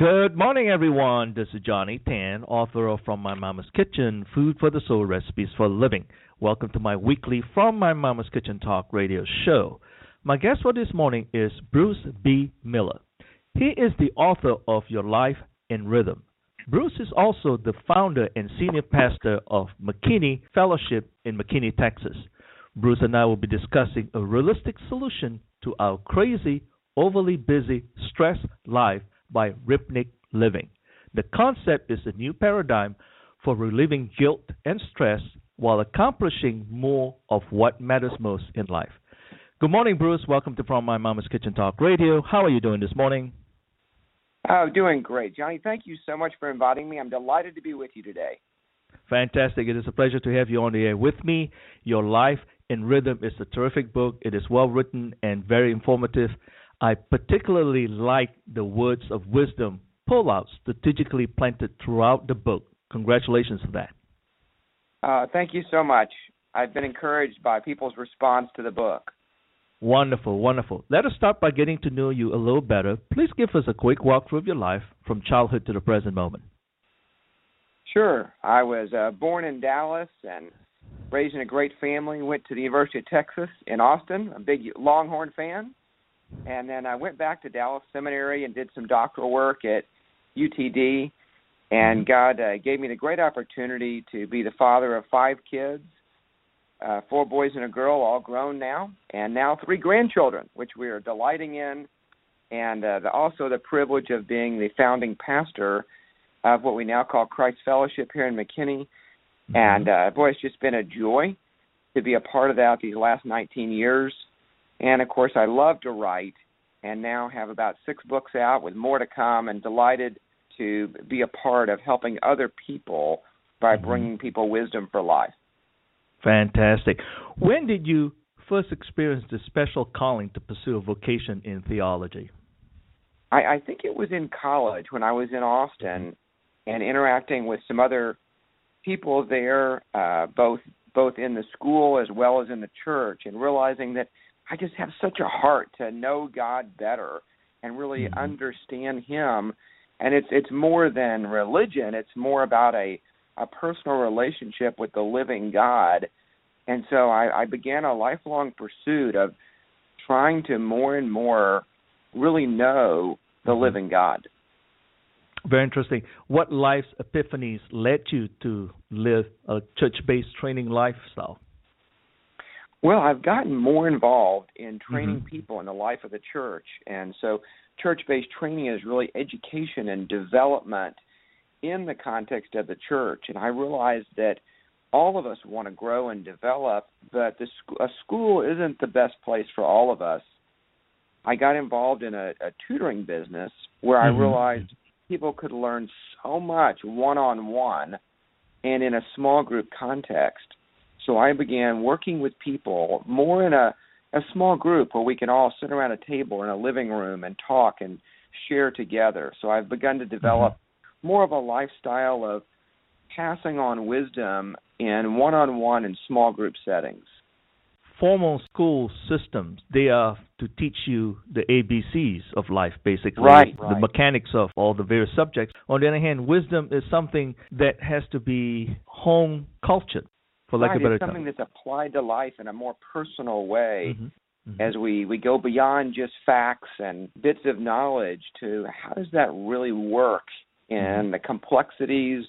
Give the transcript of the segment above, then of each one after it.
Good morning, everyone. This is Johnny Tan, author of From My Mama's Kitchen Food for the Soul Recipes for Living. Welcome to my weekly From My Mama's Kitchen Talk radio show. My guest for this morning is Bruce B. Miller. He is the author of Your Life in Rhythm. Bruce is also the founder and senior pastor of McKinney Fellowship in McKinney, Texas. Bruce and I will be discussing a realistic solution to our crazy, overly busy, stressed life by Rhythmic Living. The concept is a new paradigm for relieving guilt and stress while accomplishing more of what matters most in life. Good morning, Bruce. Welcome to From My Mama's Kitchen Talk Radio. How are you doing this morning? Oh, doing great. Johnny, thank you so much for inviting me. I'm delighted to be with you today. Fantastic. It is a pleasure to have you on the air with me. Your Life in Rhythm is a terrific book. It is well written and very informative. I particularly like the words of wisdom pull out strategically planted throughout the book. Congratulations for that. Uh, thank you so much. I've been encouraged by people's response to the book. Wonderful, wonderful. Let us start by getting to know you a little better. Please give us a quick walkthrough of your life from childhood to the present moment. Sure. I was uh, born in Dallas and raised in a great family. Went to the University of Texas in Austin. A big Longhorn fan and then I went back to Dallas Seminary and did some doctoral work at UTD. And mm-hmm. God uh, gave me the great opportunity to be the father of five kids, uh, four boys and a girl, all grown now, and now three grandchildren, which we are delighting in, and uh, the, also the privilege of being the founding pastor of what we now call Christ Fellowship here in McKinney. Mm-hmm. And uh, boy, it's just been a joy to be a part of that these last 19 years. And of course, I love to write and now have about six books out with more to come and delighted to be a part of helping other people by mm-hmm. bringing people wisdom for life. Fantastic. When did you first experience the special calling to pursue a vocation in theology? I, I think it was in college when I was in Austin and interacting with some other people there, uh, both both in the school as well as in the church, and realizing that I just have such a heart to know God better and really mm-hmm. understand Him. And it's it's more than religion. It's more about a a personal relationship with the living God. And so I, I began a lifelong pursuit of trying to more and more really know the mm-hmm. living God. Very interesting. What life's epiphanies led you to live a church based training lifestyle? Well, I've gotten more involved in training mm-hmm. people in the life of the church. And so church based training is really education and development in the context of the church. And I realized that all of us want to grow and develop, but the, a school isn't the best place for all of us. I got involved in a, a tutoring business where mm-hmm. I realized people could learn so much one on one and in a small group context. So I began working with people more in a a small group where we can all sit around a table in a living room and talk and share together. So I've begun to develop mm-hmm. more of a lifestyle of passing on wisdom in one-on-one and small group settings. Formal school systems, they are to teach you the ABCs of life, basically, right, the right. mechanics of all the various subjects. On the other hand, wisdom is something that has to be home cultured for lack right, of better it's something that's applied to life in a more personal way mm-hmm. Mm-hmm. as we we go beyond just facts and bits of knowledge to how does that really work and mm-hmm. the complexities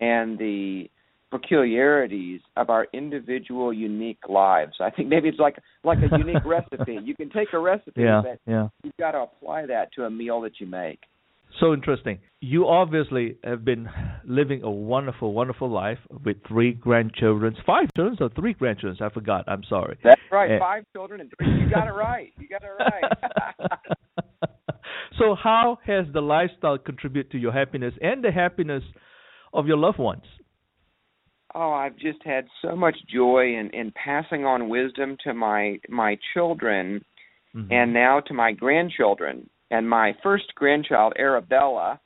and the peculiarities of our individual unique lives. I think maybe it's like like a unique recipe. You can take a recipe, yeah, but yeah. you've got to apply that to a meal that you make. So interesting. You obviously have been living a wonderful, wonderful life with three grandchildren, five children, or three grandchildren. I forgot. I'm sorry. That's right. And, five children and three. You got it right. You got it right. so, how has the lifestyle contributed to your happiness and the happiness of your loved ones? Oh, I've just had so much joy in in passing on wisdom to my my children, mm-hmm. and now to my grandchildren and my first grandchild, Arabella,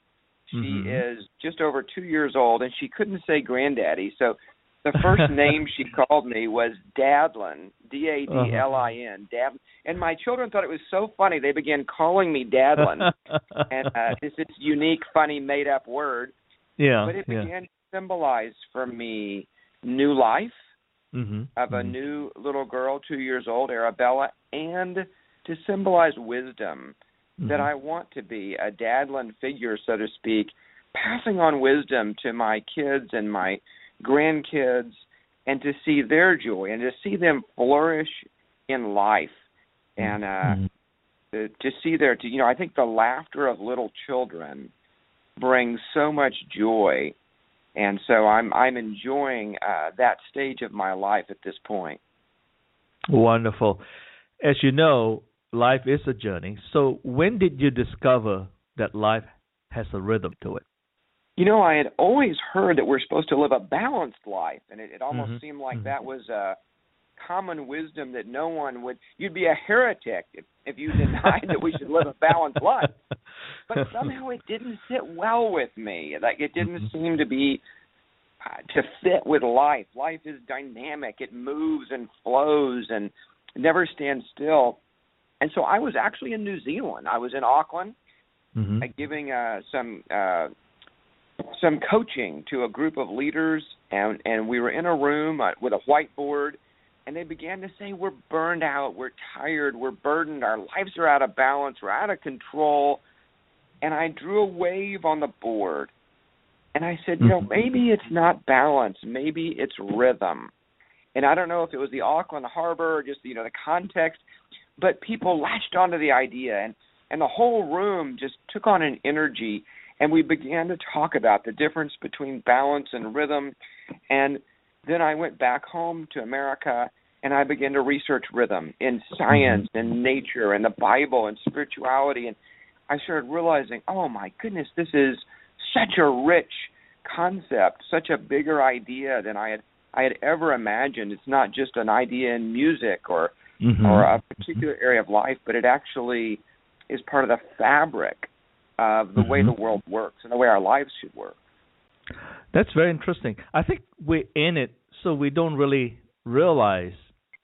she mm-hmm. is just over two years old, and she couldn't say granddaddy. So the first name she called me was Dadlin, D A D L I N, Dad. And my children thought it was so funny. They began calling me Dadlin, and uh, it's this unique, funny, made-up word. Yeah. But it yeah. began to symbolize for me new life mm-hmm. of a mm-hmm. new little girl, two years old, Arabella, and to symbolize wisdom mm-hmm. that I want to be a Dadlin figure, so to speak, passing on wisdom to my kids and my grandkids and to see their joy and to see them flourish in life and uh Mhm. to, to see their to, you know i think the laughter of little children brings so much joy and so i'm i'm enjoying uh that stage of my life at this point Wonderful. As you know, life is a journey. So when did you discover that life has a rhythm to it? you know i had always heard that we're supposed to live a balanced life and it, it almost Mhm. seemed like Mhm. that was a common wisdom that no one would you'd be a heretic if if you denied that we should live a balanced life but somehow it didn't sit well with me. Like it didn't Mhm. seem to be uh, to fit with life. Life is dynamic; it moves and flows and never stands still. And so I was actually in New Zealand. I was in Auckland, Mhm. uh, giving uh, some uh, some coaching to a group of leaders, and and we were in a room uh, with a whiteboard. And they began to say, "We're burned out. We're tired. We're burdened. Our lives are out of balance. We're out of control." and I drew a wave on the board. And I said, you know, Mhm. maybe it's not balance, maybe it's rhythm. And I don't know if it was the Auckland Harbor or just you know the context, but people latched onto the idea and and the whole room just took on an energy and we began to talk about the difference between balance and rhythm and then I went back home to America and I began to research rhythm in science and nature and the Bible and spirituality and I started realizing, oh my goodness, this is such a rich concept, such a bigger idea than I had I had ever imagined. It's not just an idea in music or Mhm. or a particular area of life, but it actually is part of the fabric of the way Mhm. the world works and the way our lives should work. That's very interesting. I think we're in it, so we don't really realize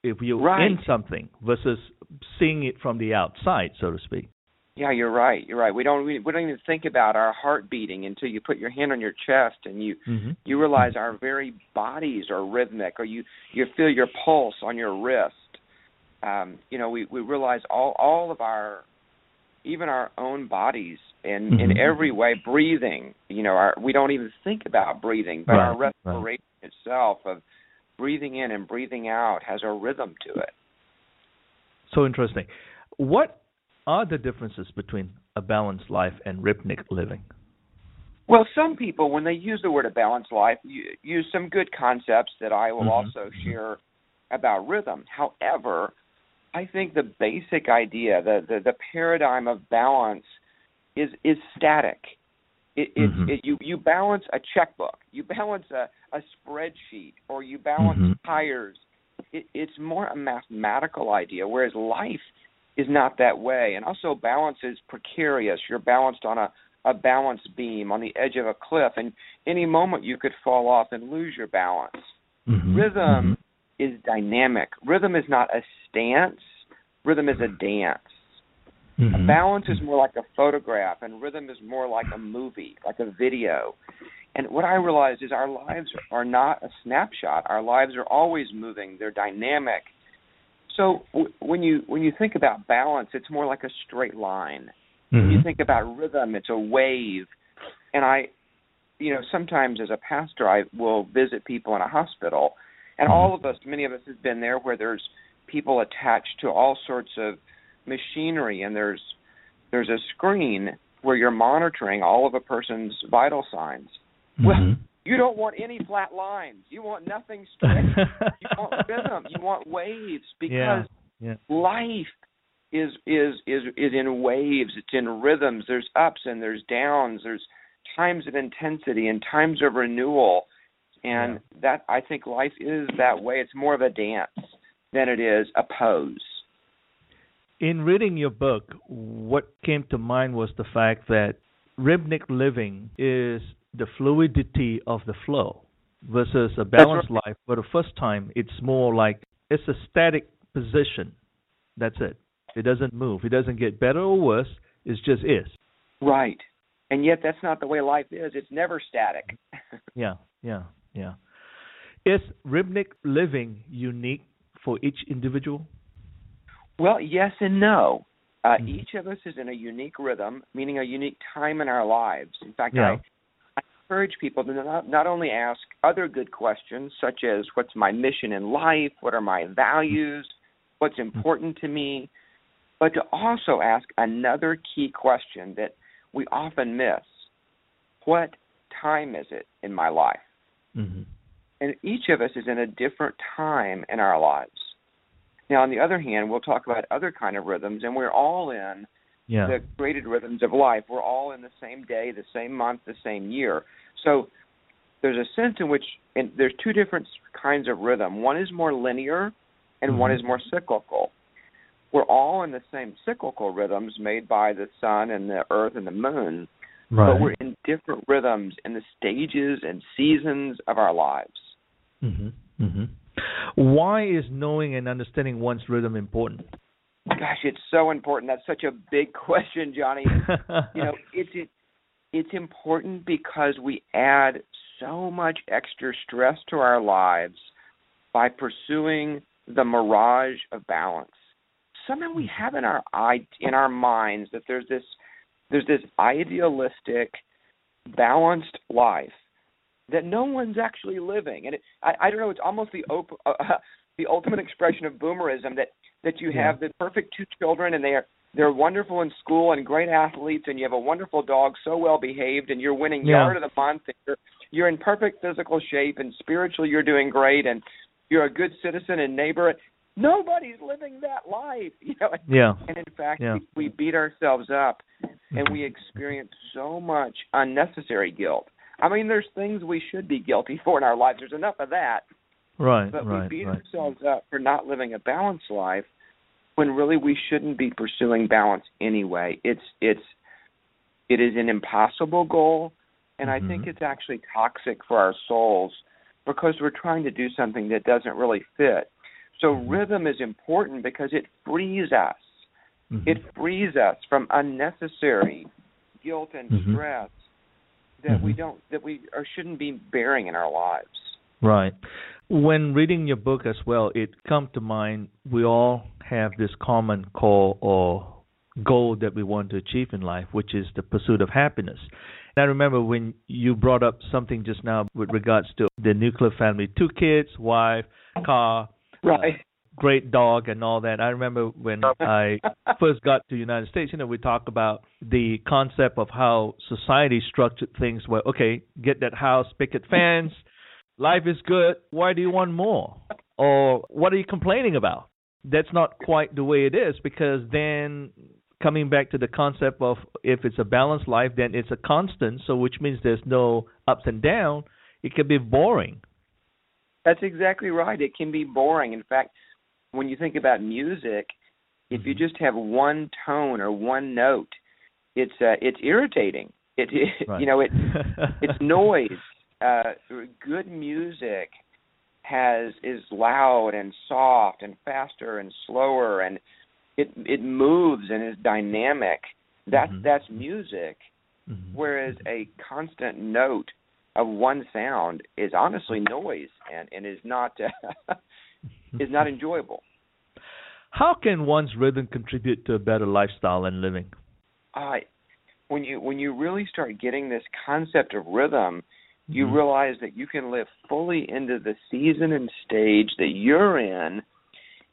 if you're Right. in something versus seeing it from the outside, so to speak. Yeah, you're right. You're right. We don't we, we don't even think about our heart beating until you put your hand on your chest and you Mm-hmm. you realize our very bodies are rhythmic or you you feel your pulse on your wrist um you know we we realize all all of our even our own bodies in in Mhm. every way breathing you know our we don't even think about breathing but our Right, right. respiration itself of breathing in and breathing out has a rhythm to it So interesting. What are the differences between a balanced life and rhythmic living? Well, some people, when they use the word a balanced life, use some good concepts that I will Mhm, also mhm. share about rhythm. However, I think the basic idea, the the, the paradigm of balance, is is static. It, it, Mhm. it you you balance a checkbook, you balance a a spreadsheet, or you balance Mhm. tires. It, it's more a mathematical idea, whereas life is not that way. And also, balance is precarious. You're balanced on a a balance beam on the edge of a cliff, and any moment you could fall off and lose your balance. Mhm, Rhythm is dynamic. Rhythm is not a stance. Rhythm is a dance. mhm, mhm. Balance is more like a photograph, and rhythm is more like a movie, like a video. And what I realized is our lives are not a snapshot. Our lives are always moving. They're dynamic. So w- when you when you think about balance, it's more like a straight line. When you Mhm. think about rhythm, it's a wave. And I, you know, sometimes as a pastor, I will visit people in a hospital, and Mhm. all of us, many of us, have been there where there's people attached to all sorts of machinery, and there's there's a screen where you're monitoring all of a person's vital signs. Well, Mhm. You don't want any flat lines. You want nothing straight. you want rhythm. You want waves because yeah. life is is is is in waves it's in rhythms there's ups and there's downs there's times of intensity and times of renewal and that i think life is that way it's more of a dance than it is a pose In reading your book, what came to mind was the fact that rhythmic living is the fluidity of the flow. versus a balanced right. life. For the first time, it's more like it's a static position. That's it. It doesn't move. It doesn't get better or worse. It just is. Right. And yet that's not the way life is. It's never static. yeah, yeah, yeah. Is rhythmic living unique for each individual? Well, yes and no. Uh, mm-hmm. Each of us is in a unique rhythm, meaning a unique time in our lives. In fact, yeah. I, I encourage people to not, not only ask other good questions, such as what's my mission in life, what are my values, what's mm-hmm. important to me, but to also ask another key question that we often miss what time is it in my life? Mm-hmm. And each of us is in a different time in our lives. Now, on the other hand, we'll talk about other kind of rhythms, and we're all in yeah. the graded rhythms of life. We're all in the same day, the same month, the same year. So there's a sense in which and there's two different kinds of rhythm. One is more linear, and mm-hmm. one is more cyclical. We're all in the same cyclical rhythms made by the sun and the earth and the moon, right. but we're in different rhythms in the stages and seasons of our lives. Mm-hmm. Mm-hmm. Why is knowing and understanding one's rhythm important? Gosh, it's so important. That's such a big question, Johnny. you know, it's it, it's important because we add so much extra stress to our lives by pursuing the mirage of balance. Somehow we have in our in our minds that there's this there's this idealistic balanced life that no one's actually living. And it, I, I don't know. It's almost the op- uh, the ultimate expression of boomerism that that you yeah. have the perfect two children and they are they're wonderful in school and great athletes and you have a wonderful dog so well behaved and you're winning yeah. yard of the month and you're you're in perfect physical shape and spiritually you're doing great and you're a good citizen and neighbor nobody's living that life you know yeah and in fact yeah. we, we beat ourselves up and we experience so much unnecessary guilt I mean, there's things we should be guilty for in our lives. There's enough of that. Right. But right, we beat right. ourselves up for not living a balanced life when really we shouldn't be pursuing balance anyway. It's it's it is an impossible goal and mm-hmm. I think it's actually toxic for our souls because we're trying to do something that doesn't really fit. So mm-hmm. rhythm is important because it frees us. Mm-hmm. It frees us from unnecessary guilt and Mm-hmm. stress that mm-hmm. we don't that we or shouldn't be bearing in our lives. Right. When reading your book as well, it come to mind we all have this common call or goal that we want to achieve in life, which is the pursuit of happiness. And I remember when you brought up something just now with regards to the nuclear family, two kids, wife, car, right. Great dog and all that. I remember when I first got to the United States, you know, we talk about the concept of how society structured things where okay, get that house, picket fence, life is good, why do you want more? Or what are you complaining about? That's not quite the way it is because then coming back to the concept of if it's a balanced life then it's a constant, so which means there's no ups and downs, it can be boring. That's exactly right. It can be boring. In fact, when you think about music, if you mm-hmm. just have one tone or one note, it's uh, it's irritating. It, it right. you know it it's noise. Uh, good music has is loud and soft and faster and slower and it it moves and is dynamic. That's mm-hmm. that's music. Mm-hmm. Whereas a constant note of one sound is honestly noise and and is not uh, is not enjoyable. How can one's rhythm contribute to a better lifestyle and living? Uh, when you when you really start getting this concept of rhythm, you mm-hmm. realize that you can live fully into the season and stage that you're in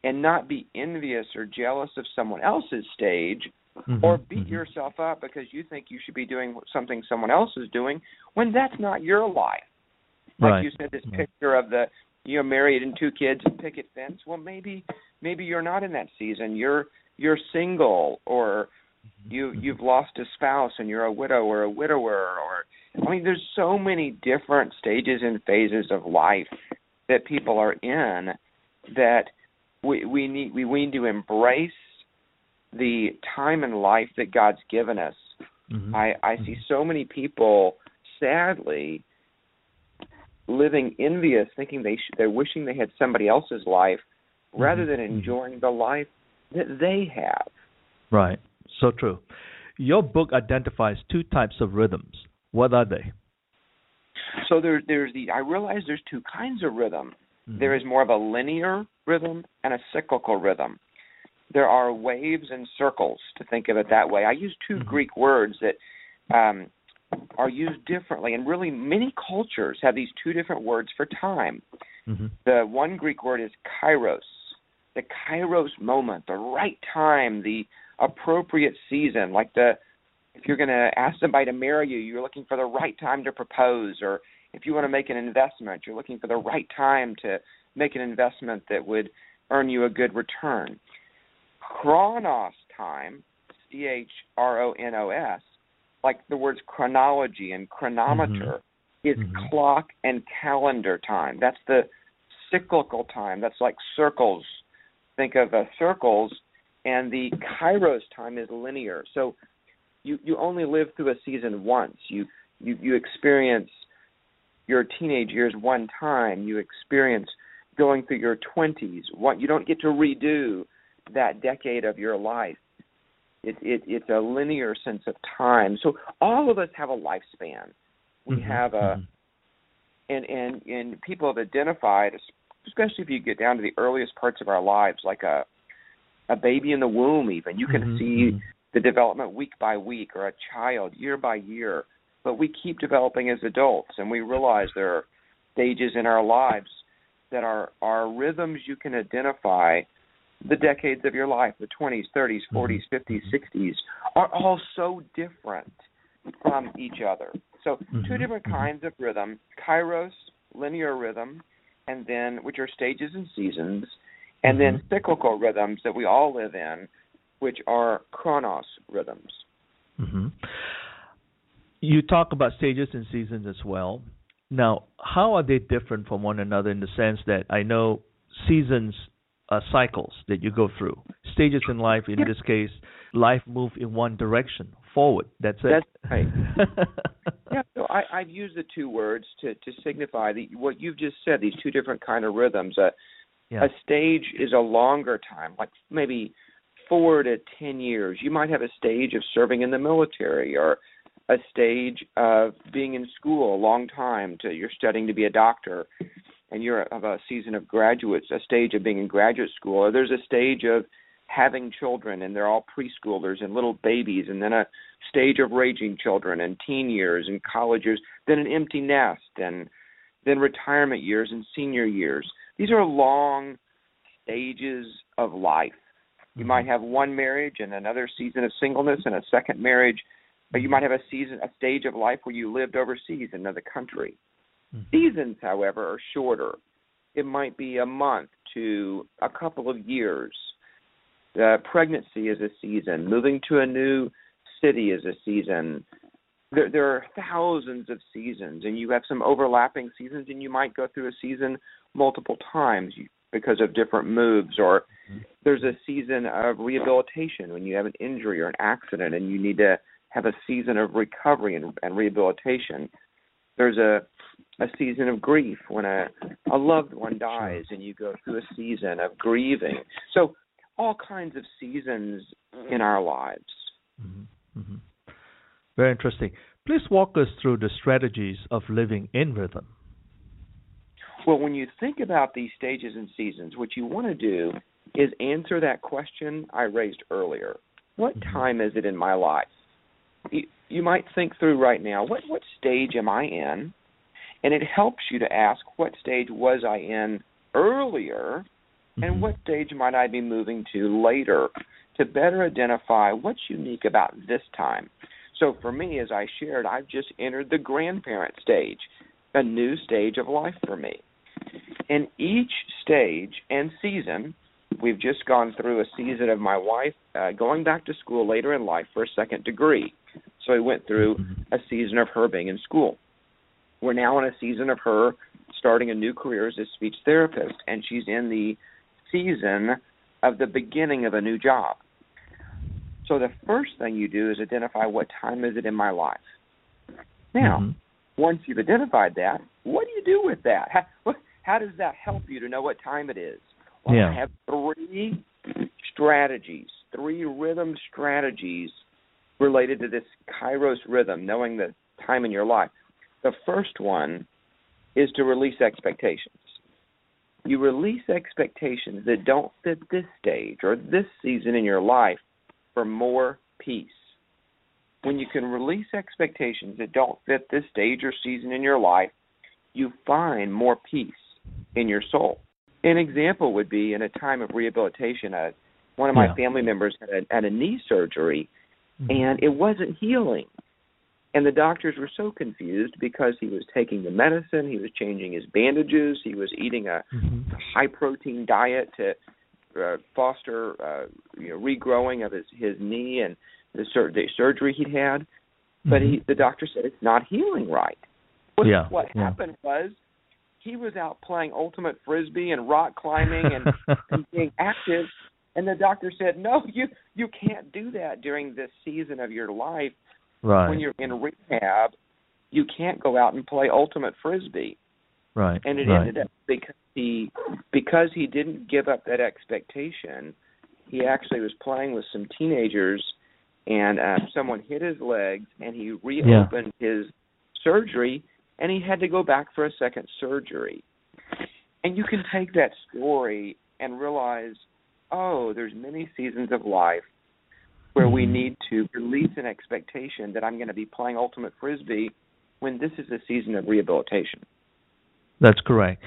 and not be envious or jealous of someone else's stage mm-hmm. or beat mm-hmm. yourself up because you think you should be doing something someone else is doing when that's not your life. Like right. you said, this right. picture of the you're married and two kids and picket fence. Well, maybe maybe you're not in that season. You're you're single or Mm-hmm. you you've lost a spouse and you're a widow or a widower or I mean there's so many different stages and phases of life that people are in that we we need we, we need to embrace the time in life that God's given us. Mm-hmm. I I see mm-hmm. so many people sadly living envious, thinking they sh- they're wishing they had somebody else's life rather Mm-hmm. than enjoying the life that they have. Right. So true. Your book identifies two types of rhythms. What are they? So there, there's the. I realize there's two kinds of rhythm. Mhm. There is more of a linear rhythm and a cyclical rhythm. There are waves and circles to think of it that way. I use 2 Mhm. Greek words that um, are used differently, and really many cultures have these two different words for time. Mhm. The one Greek word is kairos, the kairos moment, the right time, the appropriate season. Like the, if you're going to ask somebody to marry you, you're looking for the right time to propose, or if you want to make an investment, you're looking for the right time to make an investment that would earn you a good return. Chronos time, C H R O N O S, like the words chronology and chronometer, is Mhm. clock and calendar time. That's the cyclical time. That's like circles. Think of uh, circles, and the kairos time is linear. So you you only live through a season once. You you you experience your teenage years one time. You experience going through your twenties. What you don't get to redo that decade of your life. It, it it's a linear sense of time. So all of us have a lifespan. We Mhm. have a Mhm. and and and people have identified, especially if you get down to the earliest parts of our lives, like a a baby in the womb. Even you can Mhm. see Mhm. the development week by week, or a child year by year. But we keep developing as adults, and we realize there are stages in our lives that are are rhythms you can identify. The decades of your life, the 20s, 30s, 40s, 50s, 60s, are all so different from each other. So, two Mhm, different mhm. kinds of rhythm kairos, linear rhythm, and then which are stages and seasons, and then Mhm. cyclical rhythms that we all live in, which are chronos rhythms. hmm You talk about stages and seasons as well. Now, how are they different from one another in the sense that I know seasons are cycles that you go through. Stages in life, in this case, life move in one direction, forward. That's it. That's right. yeah, so I, I've used the two words to, to signify the, what you've just said. These two different kind of rhythms. A, yeah. a stage is a longer time, like maybe four to ten years. You might have a stage of serving in the military, or a stage of being in school a long time. To you're studying to be a doctor, and you're of a season of graduates. A stage of being in graduate school, or there's a stage of having children and they're all preschoolers and little babies and then a stage of raging children and teen years and college years then an empty nest and then retirement years and senior years. These are long stages of life. You might mm-hmm. have one marriage and another season of singleness and a second marriage but you might have a season a stage of life where you lived overseas in another country Mhm. seasons however are shorter it might be a month to a couple of years uh, pregnancy is a season. Moving to a new city is a season. There, there are thousands of seasons, and you have some overlapping seasons, and you might go through a season multiple times because of different moves. Or there's a season of rehabilitation when you have an injury or an accident, and you need to have a season of recovery and, and rehabilitation. There's a a season of grief when a a loved one dies, and you go through a season of grieving. So all kinds of seasons in our lives. Mm-hmm. Mm-hmm. Very interesting. Please walk us through the strategies of living in rhythm. Well, when you think about these stages and seasons, what you want to do is answer that question I raised earlier. What Mhm. time is it in my life? You, you might think through right now, what what stage am I in? And it helps you to ask what stage was I in earlier and Mhm. what stage might I be moving to later to better identify what's unique about this time. So for me, as I shared, I've just entered the grandparent stage, a new stage of life for me. And each stage and season, we've just gone through a season of my wife uh, going back to school later in life for a second degree. So we went through Mhm. a season of her being in school. We're now in a season of her starting a new career as a speech therapist, and she's in the season of the beginning of a new job. So the first thing you do is identify what time is it in my life. Now, Mhm. once you've identified that, what do you do with that? How, how does that help you to know what time it is? Well, yeah. I have three strategies, three rhythm strategies related to this kairos rhythm, knowing the time in your life. The first one is to release expectations. You release expectations that don't fit this stage or this season in your life for more peace. When you can release expectations that don't fit this stage or season in your life, you find more peace in your soul. An example would be in a time of rehabilitation. Uh, one of my Yeah. family members had a, had a knee surgery, Mhm. and it wasn't healing. And the doctors were so confused because he was taking the medicine, he was changing his bandages, he was eating a Mhm. high protein diet to uh, foster uh, you know regrowing of his his knee and the, sur- the surgery he'd had. But he, Mhm. the doctor said it's not healing right. What, Yeah, what yeah. happened was he was out playing ultimate frisbee and rock climbing and, and being active, and the doctor said, "No, you you can't do that during this season of your life right. when you're in rehab. You can't go out and play ultimate frisbee." right. and it right. ended up because he because he didn't give up that expectation he actually was playing with some teenagers and uh, someone hit his legs and he reopened his surgery and he had to go back for a second surgery and you can take that story and realize oh there's many seasons of life where we Mhm. need to release an expectation that i'm going to be playing ultimate frisbee when this is a season of rehabilitation That's correct.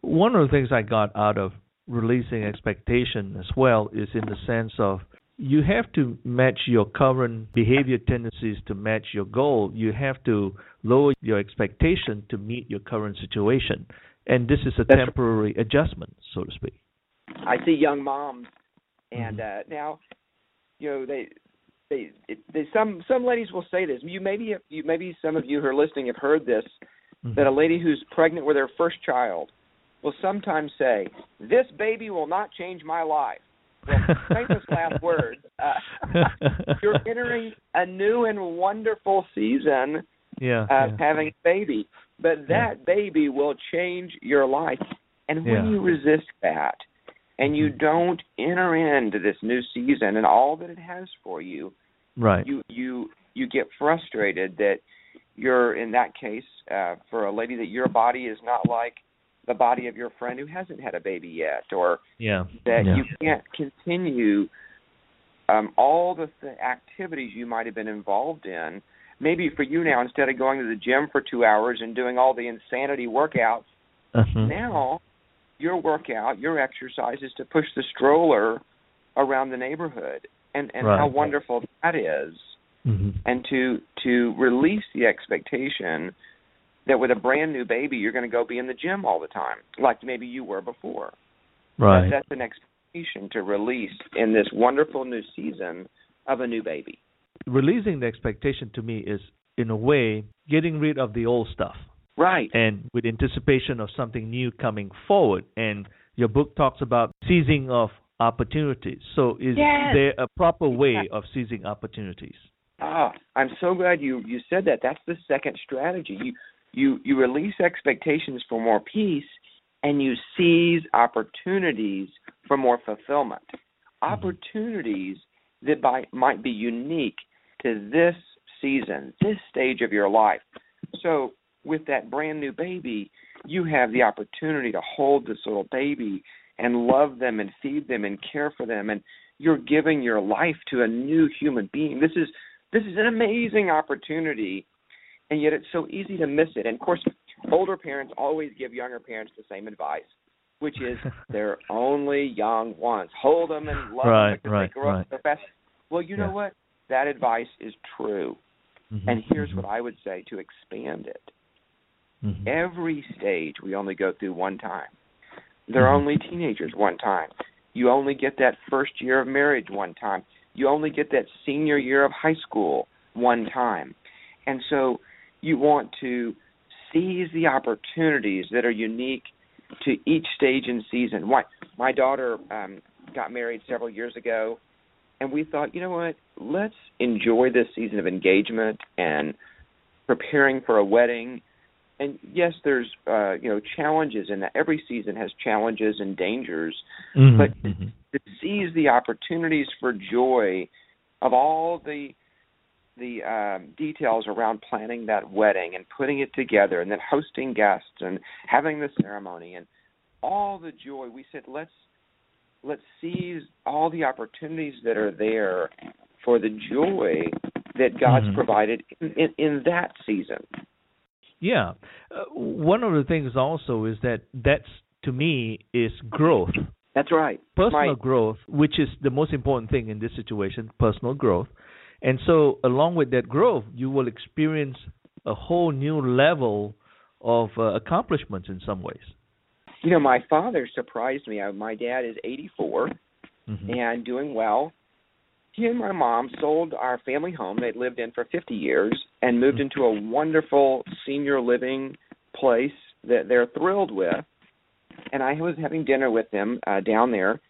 One of the things I got out of releasing expectation as well is in the sense of you have to match your current behavior tendencies to match your goal. You have to lower your expectation to meet your current situation. And this is a That's- temporary adjustment, so to speak. I see young moms, and uh, now, you know, they, they, it, they, some some ladies will say this. You maybe you maybe some of you who are listening have heard this Mhm. that a lady who's pregnant with her first child will sometimes say, "This baby will not change my life." Well, famous last words. Uh, you're entering a new and wonderful season yeah, of yeah. having a baby, but that baby will change your life. And when Yeah. you resist that, and you Mhm. don't enter into this new season and all that it has for you, right. you you you get frustrated that you're in that case uh, for a lady that your body is not like the body of your friend who hasn't had a baby yet, or yeah. that yeah. you can't continue um, all the th- activities you might have been involved in. Maybe for you now, instead of going to the gym for two hours and doing all the insanity workouts, Mhm. now your workout, your exercise is to push the stroller around the neighborhood, and and how wonderful that is, Mhm. and to to release the expectation that with a brand new baby you're going to go be in the gym all the time, like maybe you were before. Right. That, that's an expectation to release in this wonderful new season of a new baby. Releasing the expectation to me is, in a way, getting rid of the old stuff. Right. and with anticipation of something new coming forward. And your book talks about seizing of opportunities. So, is Yes. there a proper way of seizing opportunities? Ah, I'm so glad you you said that. That's the second strategy. You you you release expectations for more peace and you seize opportunities for more fulfillment. Opportunities that by, might be unique to this season, this stage of your life. So, with that brand new baby, you have the opportunity to hold this little baby and love them and feed them and care for them and you're giving your life to a new human being. This is this is an amazing opportunity and yet it's so easy to miss it. And of course, older parents always give younger parents the same advice, which is they're only young once. Hold them and love Right, them because right, they grow right. up so fast. Well, you know what? That advice is true. Mhm, And here's mhm, what I would say to expand it. Mhm. Every stage we only go through one time. They're Mhm. only teenagers one time. You only get that first year of marriage one time. You only get that senior year of high school one time. And so you want to seize the opportunities that are unique to each stage and season. My, my daughter um, got married several years ago, and we thought, you know what, let's enjoy this season of engagement and preparing for a wedding and yes, there's uh, you know challenges, and every season has challenges and dangers. Mhm, But mhm. to seize the opportunities for joy of all the the um, details around planning that wedding and putting it together, and then hosting guests and having the ceremony and all the joy. We said let's let's seize all the opportunities that are there for the joy that God's Mhm. provided in, in, in that season. Yeah. Uh, one of the things also is that that's to me is growth. That's right. Personal Right. growth, which is the most important thing in this situation, personal growth. And so along with that growth, you will experience a whole new level of uh, accomplishments in some ways. You know, my father surprised me. Uh, My dad is 84 Mhm. and doing well. He and my mom sold our family home they'd lived in for 50 years and moved into a wonderful senior living place that they're thrilled with. And I was having dinner with them uh, down there,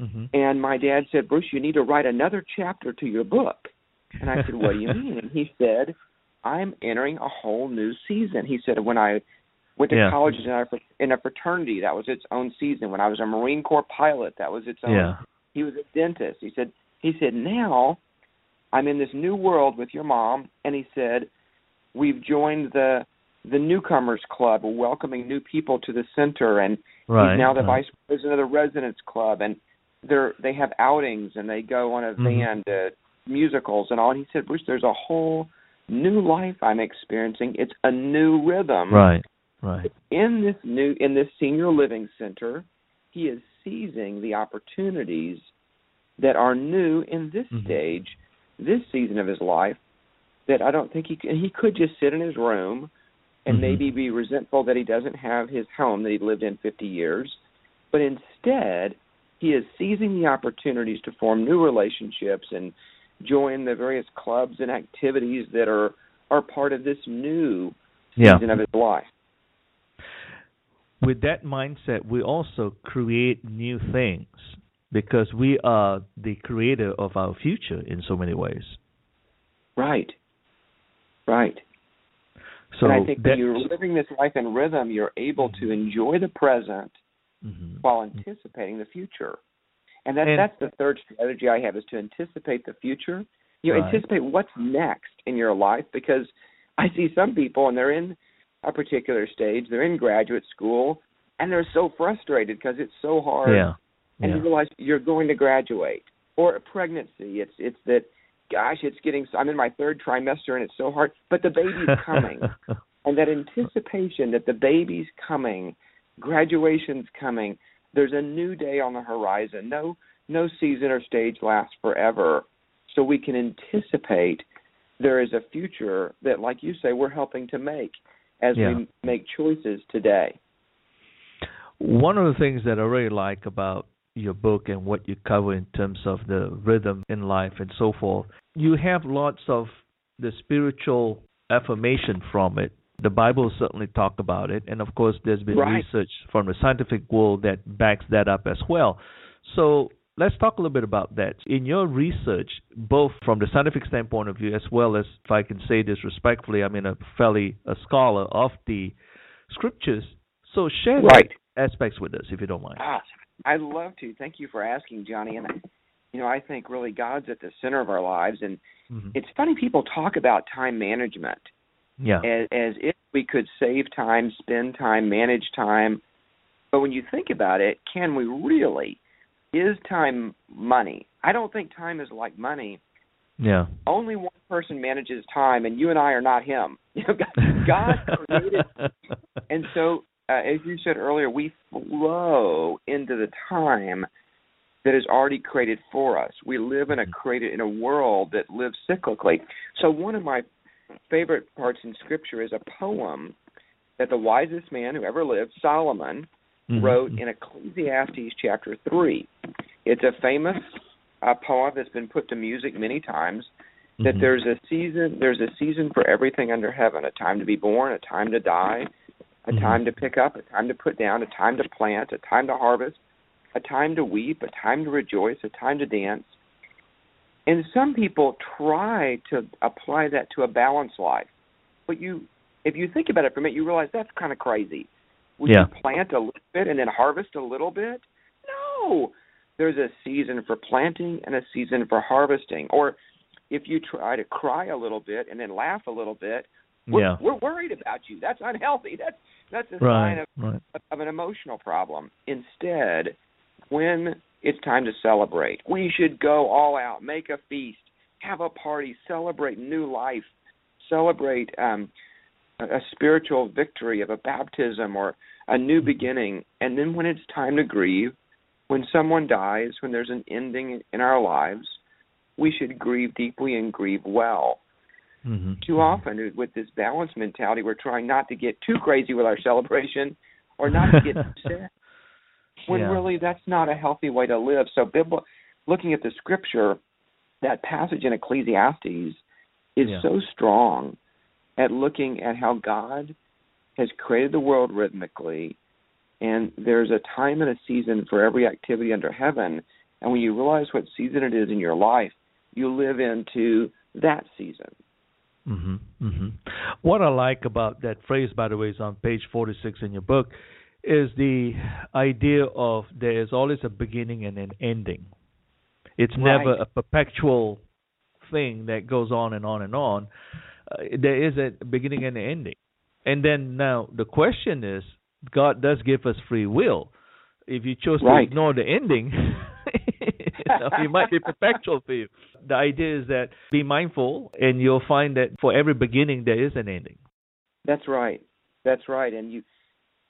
Mhm. and my dad said, "Bruce, you need to write another chapter to your book." And I said, "What do you mean?" And he said, "I'm entering a whole new season." He said, "When I went to Yeah. college in a, in a fraternity, that was its own season. When I was a Marine Corps pilot, that was its own Yeah. he was a dentist. He said he said now I'm in this new world with your mom and he said we've joined the the newcomers club welcoming new people to the center and Right. he's now the right. vice president of the residents club and they're they have outings and they go on a Mhm. van to musicals and all and he said Bruce there's a whole new life I'm experiencing it's a new rhythm Right. Right. in this new in this senior living center he is seizing the opportunities that are new in this Mhm. stage this season of his life that I don't think he c- he could just sit in his room and Mhm. maybe be resentful that he doesn't have his home that he lived in 50 years but instead he is seizing the opportunities to form new relationships and join the various clubs and activities that are are part of this new Yeah. season of his life with that mindset, we also create new things because we are the creator of our future in so many ways. Right. Right. So and I think that, when you're living this life in rhythm, you're able to enjoy the present Mhm. while anticipating the future. And that And- that's the third strategy I have is to anticipate the future. You Right. anticipate what's next in your life because I see some people and they're in a particular stage, they're in graduate school and they're so frustrated because it's so hard yeah, and yeah. you realize you're going to graduate or a pregnancy. It's it's that gosh it's getting i'm in my third trimester and it's so hard but the baby's coming. And that anticipation that the baby's coming graduation's coming there's a new day on the horizon. No no season or stage lasts forever. So we can anticipate there is a future that like you say we're helping to make as Yeah. we make choices today. One of the things that I really like about your book and what you cover in terms of the rhythm in life and so forth, you have lots of the spiritual affirmation from it. The Bible certainly talk about it, and of course, there's been Right. research from the scientific world that backs that up as well. So let's talk a little bit about that. In your research, both from the scientific standpoint of view, as well as, if I can say this respectfully, I'm in a fairly a scholar of the scriptures. So share Right. aspects with us, if you don't mind. Ah, I'd love to. Thank you for asking, Johnny. And I, you know, I think really God's at the center of our lives, and Mhm. it's funny people talk about time management Yeah. as, as if we could save time, spend time, manage time. But when you think about it, can we really? Is time money? I don't think time is like money. Yeah. Only one person manages time, and you and I are not him. You know, God, God created and so, uh, as you said earlier, we flow into the time that is already created for us. We live in a created in a world that lives cyclically. So, one of my favorite parts in Scripture is a poem that the wisest man who ever lived, Solomon, Mhm. wrote in Ecclesiastes chapter three. It's a famous uh, poem that's been put to music many times that Mhm. there's a season there's a season for everything under heaven a time to be born a time to die a Mhm. time to pick up a time to put down a time to plant a time to harvest a time to weep a time to rejoice a time to dance and some people try to apply that to a balanced life but you if you think about it for a minute, you realize that's kind of crazy. Would yeah. you plant a little bit and then harvest a little bit? No. There's a season for planting and a season for harvesting. Or if you try to cry a little bit and then laugh a little bit, we're, yeah. we're worried about you. That's unhealthy. That's that's a right, sign of, right. of an emotional problem. Instead, when it's time to celebrate, we should go all out, make a feast, have a party, celebrate new life, celebrate um, a, a spiritual victory of a baptism or a new beginning. And then when it's time to grieve, when someone dies, when there's an ending in our lives, we should grieve deeply and grieve well. Mm-hmm. Too often, with this balance mentality, we're trying not to get too crazy with our celebration or not to get upset. When Yeah. really that's not a healthy way to live. So, Bibl- looking at the scripture, that passage in Ecclesiastes is Yeah. so strong at looking at how God has created the world rhythmically, and there's a time and a season for every activity under heaven. And when you realize what season it is in your life, you live into that season. Hmm hmm What I like about that phrase, by the way, is on page 46 in your book, is the idea of there is always a beginning and an ending. It's never a perpetual thing that goes on and on and on. Uh, there is a beginning and an ending. And then now the question is, God does give us free will. If you chose Right. to ignore the ending, know, it might be perpetual for you. The idea is that be mindful, and you'll find that for every beginning there is an ending. That's right. That's right. And you,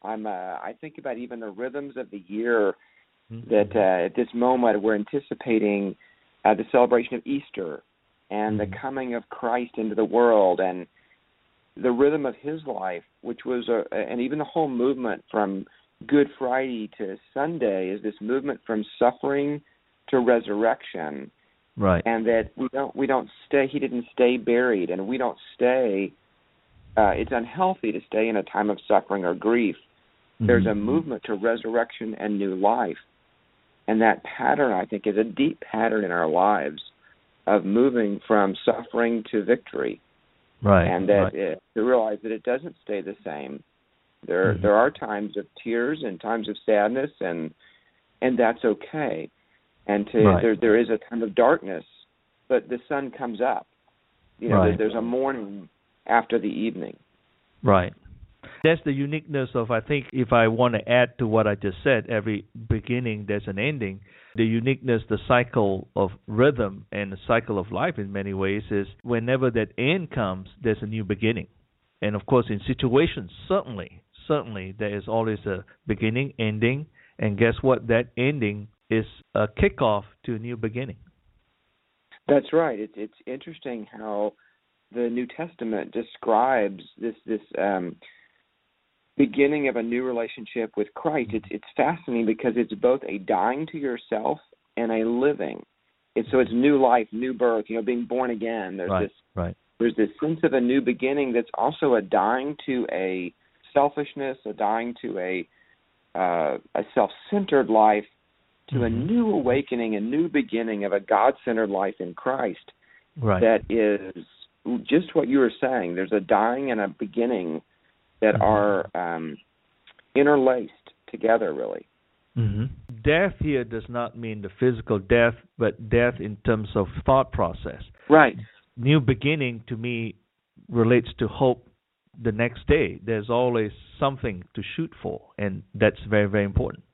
I'm. Uh, I think about even the rhythms of the year. That uh, at this moment we're anticipating uh, the celebration of Easter and the Mhm. coming of Christ into the world and the rhythm of His life, which was a, and even the whole movement from Good Friday to Sunday is this movement from suffering to resurrection Right. and that we don't we don't stay he didn't stay buried and we don't stay uh it's unhealthy to stay in a time of suffering or grief there's a Mhm. movement to resurrection and new life and that pattern i think is a deep pattern in our lives of moving from suffering to victory Right. and that right. it, to realize that it doesn't stay the same there Mhm. there are times of tears and times of sadness and and that's okay and to Right. there there is a time of darkness but the sun comes up you know Right. there, there's a morning after the evening Right. That's the uniqueness of I think if I want to add to what I just said, every beginning there's an ending. The uniqueness, the cycle of rhythm and the cycle of life in many ways is whenever that end comes, there's a new beginning. And of course in situations certainly, certainly there is always a beginning, ending, and guess what? That ending is a kickoff to a new beginning. that's right it's it's interesting how the new testament describes this this um beginning of a new relationship with Christ it's it's fascinating because it's both a dying to yourself and a living it's so it's new life new birth you know being born again there's Right. this Right. there's this sense of a new beginning that's also a dying to a selfishness, a dying to a uh, a self-centered life, to a Mhm. new awakening, a new beginning of a God-centered life in Christ. Right. That is just what you were saying. There's a dying and a beginning that Mhm. are um, interlaced together, really. hmm Death here does not mean the physical death, but death in terms of thought process. Right. New beginning to me relates to hope the next day. There's always something to shoot for, and that's very, very important.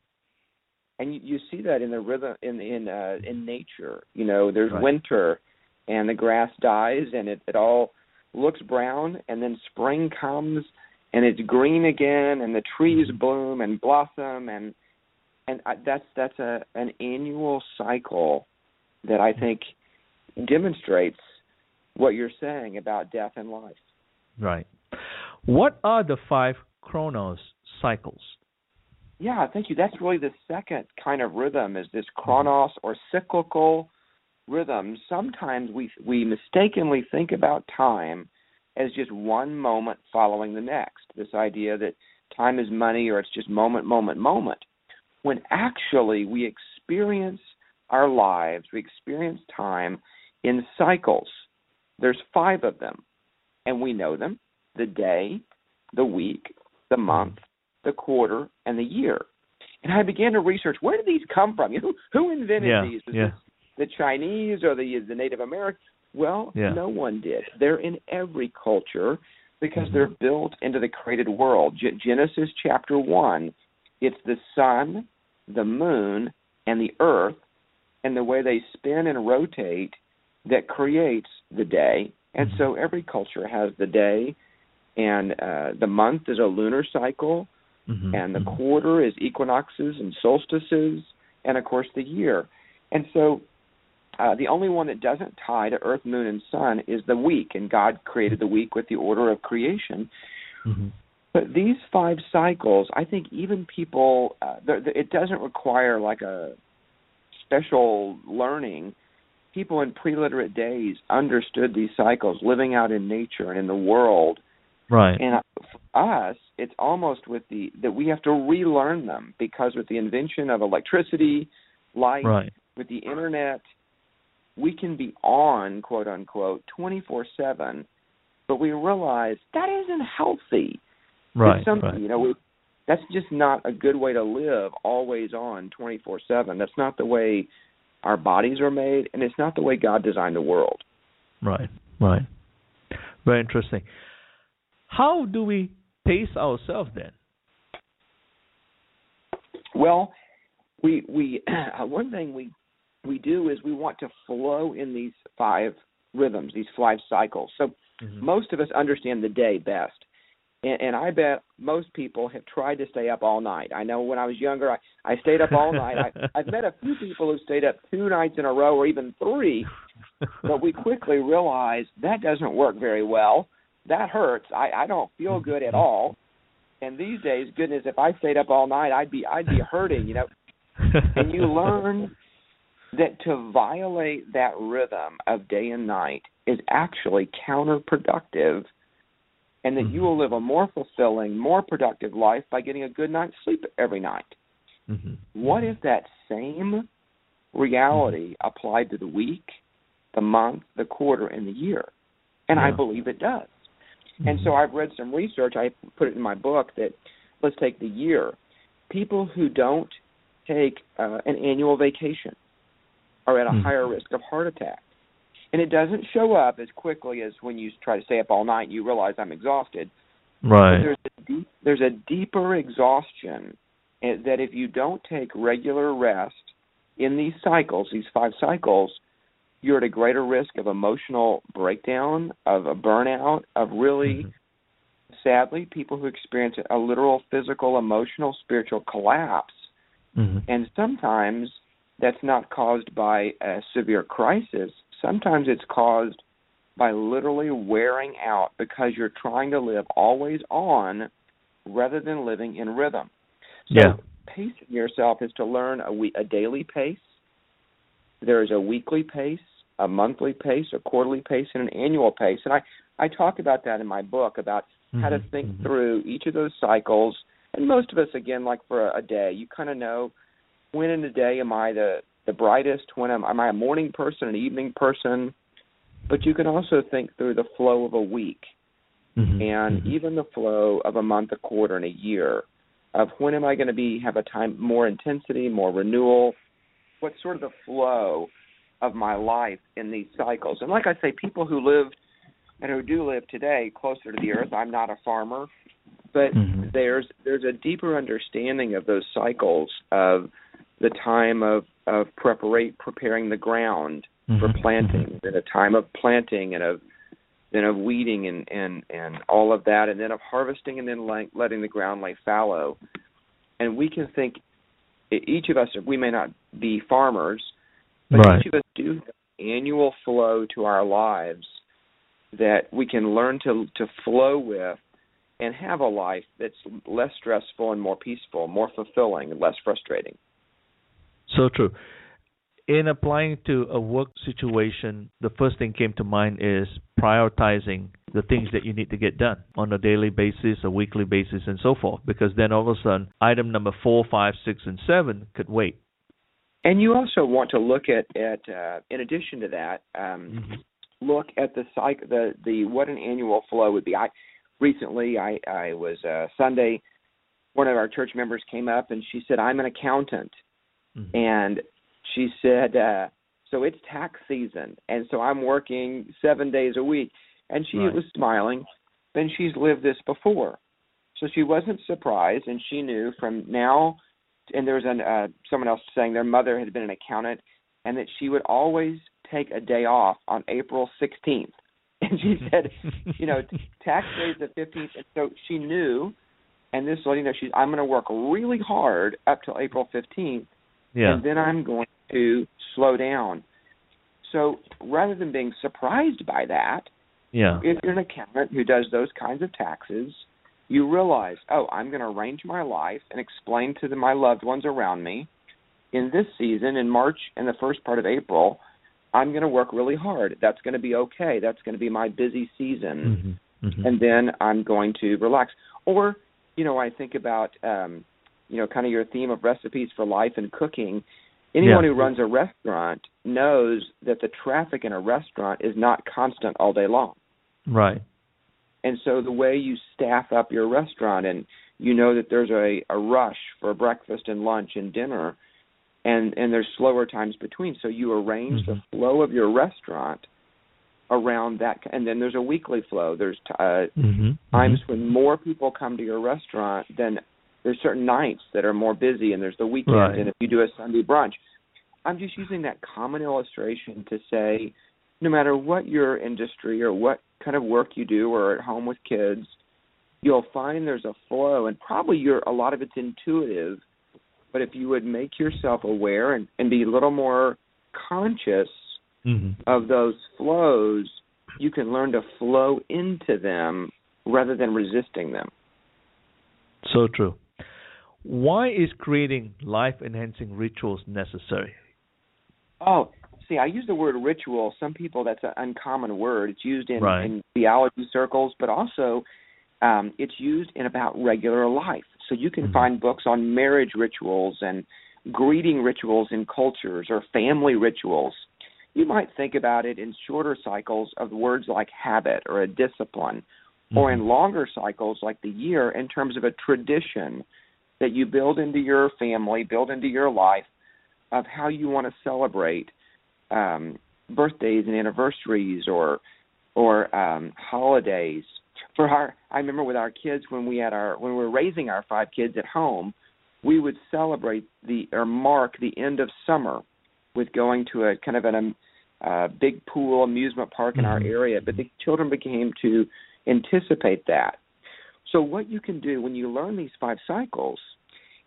And you, you see that in the rhythm in in uh in nature you know there's Right. winter and the grass dies and it it all looks brown and then spring comes and it's green again and the trees Mhm. bloom and blossom and and I, that's that's a an annual cycle that I think demonstrates what you're saying about death and life. Right. What are the five chronos cycles? Yeah, thank you. That's really the second kind of rhythm is this chronos or cyclical rhythm. Sometimes we we mistakenly think about time as just one moment following the next. This idea that time is money or it's just moment, moment, moment. When actually we experience our lives, we experience time in cycles. There's five of them, and we know them the day, the week, the month, the quarter, and the year. And I began to research where did these come from? You know, who invented yeah, these? Was yeah. the Chinese or the the Native Americans? Well, Yeah. no one did. They're in every culture because Mhm. they're built into the created world. G- Genesis chapter 1, it's the sun, the moon, and the earth and the way they spin and rotate that creates the day. And Mhm. so every culture has the day and uh, the month is a lunar cycle Mhm, and the mhm. quarter is equinoxes and solstices, and of course the year. And so, uh, the only one that doesn't tie to Earth, Moon, and Sun is the week, and God created the week with the order of creation. Mhm. But these five cycles, I think even people, uh, th- it doesn't require like a special learning. People in pre-literate days understood these cycles, living out in nature and in the world, Right. and for us, it's almost with the that we have to relearn them because with the invention of electricity, light, Right. with the internet, we can be on quote unquote twenty four seven, but we realize that isn't healthy. Right. It's something right. you know we, that's just not a good way to live always on twenty four seven. That's not the way our bodies are made, and it's not the way God designed the world. Right, right. Very interesting. How do we pace ourselves then? Well, we we one thing we we do is we want to flow in these five rhythms, these five cycles. So Mhm. most of us understand the day best. And, and I bet most people have tried to stay up all night. I know when I was younger, I, I stayed up all night. I, I've met a few people who stayed up two nights in a row or even three, but we quickly realized that doesn't work very well. That hurts. I, I don't feel good at all. And these days, goodness, if I stayed up all night, I'd be I'd be hurting, you know. And you learn that to violate that rhythm of day and night is actually counterproductive and that you Mhm. will live a more fulfilling, more productive life by getting a good night's sleep every night. Mhm. What if that same reality applied to the week, the month, the quarter, and the year? And I believe it does. And Mhm. so I've read some research, I put it in my book, that let's take the year. People who don't take uh, an annual vacation are at a Mhm. higher risk of heart attack. And it doesn't show up as quickly as when you try to stay up all night and you realize I'm exhausted. But Right. there's a deep, there's a deeper exhaustion eh, that if you don't take regular rest in these cycles, these five cycles, you're at a greater risk of emotional breakdown, of a burnout, of really, Mhm. sadly, people who experience a literal physical, emotional, spiritual collapse. Mhm. And sometimes that's not caused by a severe crisis. Sometimes it's caused by literally wearing out because you're trying to live always on rather than living in rhythm. So Yeah. pacing yourself is to learn a we- a daily pace. There is a weekly pace, a monthly pace, a quarterly pace, and an annual pace. And I I talk about that in my book about how to Mhm. think Mhm. through each of those cycles. And most of us, again, like for a, a day, you kind of know when in the day am I the the brightest? When am, am I a morning person, an evening person? But you can also think through the flow of a week Mhm. and Mhm. even the flow of a month, a quarter, and a year. Of when am I going to be have a time more intensity, more renewal? What's sort of the flow of my life in these cycles? And like I say, people who lived and who do live today closer to the earth. I'm not a farmer, but Mhm. there's there's a deeper understanding of those cycles of the time of of preparate preparing the ground for Mhm. planting, then a time of planting and of then of weeding and and and all of that, and then of harvesting, and then like letting the ground lay fallow. And we can think each of us we may not be farmers, but Right. each of us do have annual flow to our lives that we can learn to to flow with and have a life that's less stressful and more peaceful, more fulfilling and less frustrating. So true. In applying to a work situation, the first thing came to mind is prioritizing the things that you need to get done on a daily basis, a weekly basis, and so forth. Because then all of a sudden, item number four, five, six, and seven could wait. And you also want to look at at uh, in addition to that, um, look at the cycle, the the what an annual flow would be. I recently I I was uh Sunday one of our church members came up and she said I'm an accountant mm-hmm. and she said uh so it's tax season and so I'm working 7 days a week. And she right. was smiling and she's lived this before. So she wasn't surprised and she knew from now and there was an uh someone else saying their mother had been an accountant and that she would always take a day off on April 16th and she said, you know, tax day is the fifteenth, and so she knew, and this lady know she's I'm going to work really hard up till April fifteenth, yeah. and then I'm going to slow down. So rather than being surprised by that, yeah, if you're an accountant who does those kinds of taxes, you realize, oh, I'm going to arrange my life and explain to the, my loved ones around me in this season in March and the first part of April I'm going to work really hard. That's going to be okay. That's going to be my busy season. Mm-hmm. Mm-hmm. And then I'm going to relax. Or, you know, I think about um, you know, kind of your theme of recipes for life and cooking. Anyone yeah. who runs a restaurant knows that the traffic in a restaurant is not constant all day long. Right. And so the way you staff up your restaurant and you know that there's a, a rush for breakfast and lunch and dinner, and and there's slower times between. So you arrange mm-hmm. the flow of your restaurant around that, and then there's a weekly flow. There's uh, mm-hmm. times mm-hmm. when more people come to your restaurant than there's certain nights that are more busy, and there's the weekend. Right. And if you do a Sunday brunch, I'm just using that common illustration to say, no matter what your industry or what kind of work you do, or at home with kids, you'll find there's a flow, and probably you're a lot of it's intuitive but if you would make yourself aware and, and be a little more conscious mm-hmm. of those flows, you can learn to flow into them rather than resisting them. So true. Why is creating life enhancing rituals necessary? Oh, see, I use the word ritual. Some people, that's an uncommon word. It's used in, right. in theology circles, but also um, it's used in about regular life. So you can mm-hmm. find books on marriage rituals and greeting rituals in cultures or family rituals. You might think about it in shorter cycles of words like habit or a discipline, mm-hmm. or in longer cycles like the year in terms of a tradition that you build into your family, build into your life of how you want to celebrate um, birthdays and anniversaries or or um, holidays for our I remember with our kids when we had our when we were raising our five kids at home, we would celebrate the or mark the end of summer with going to a kind of an uh, big pool amusement park in our mm-hmm. area. But the children became to anticipate that. So what you can do when you learn these five cycles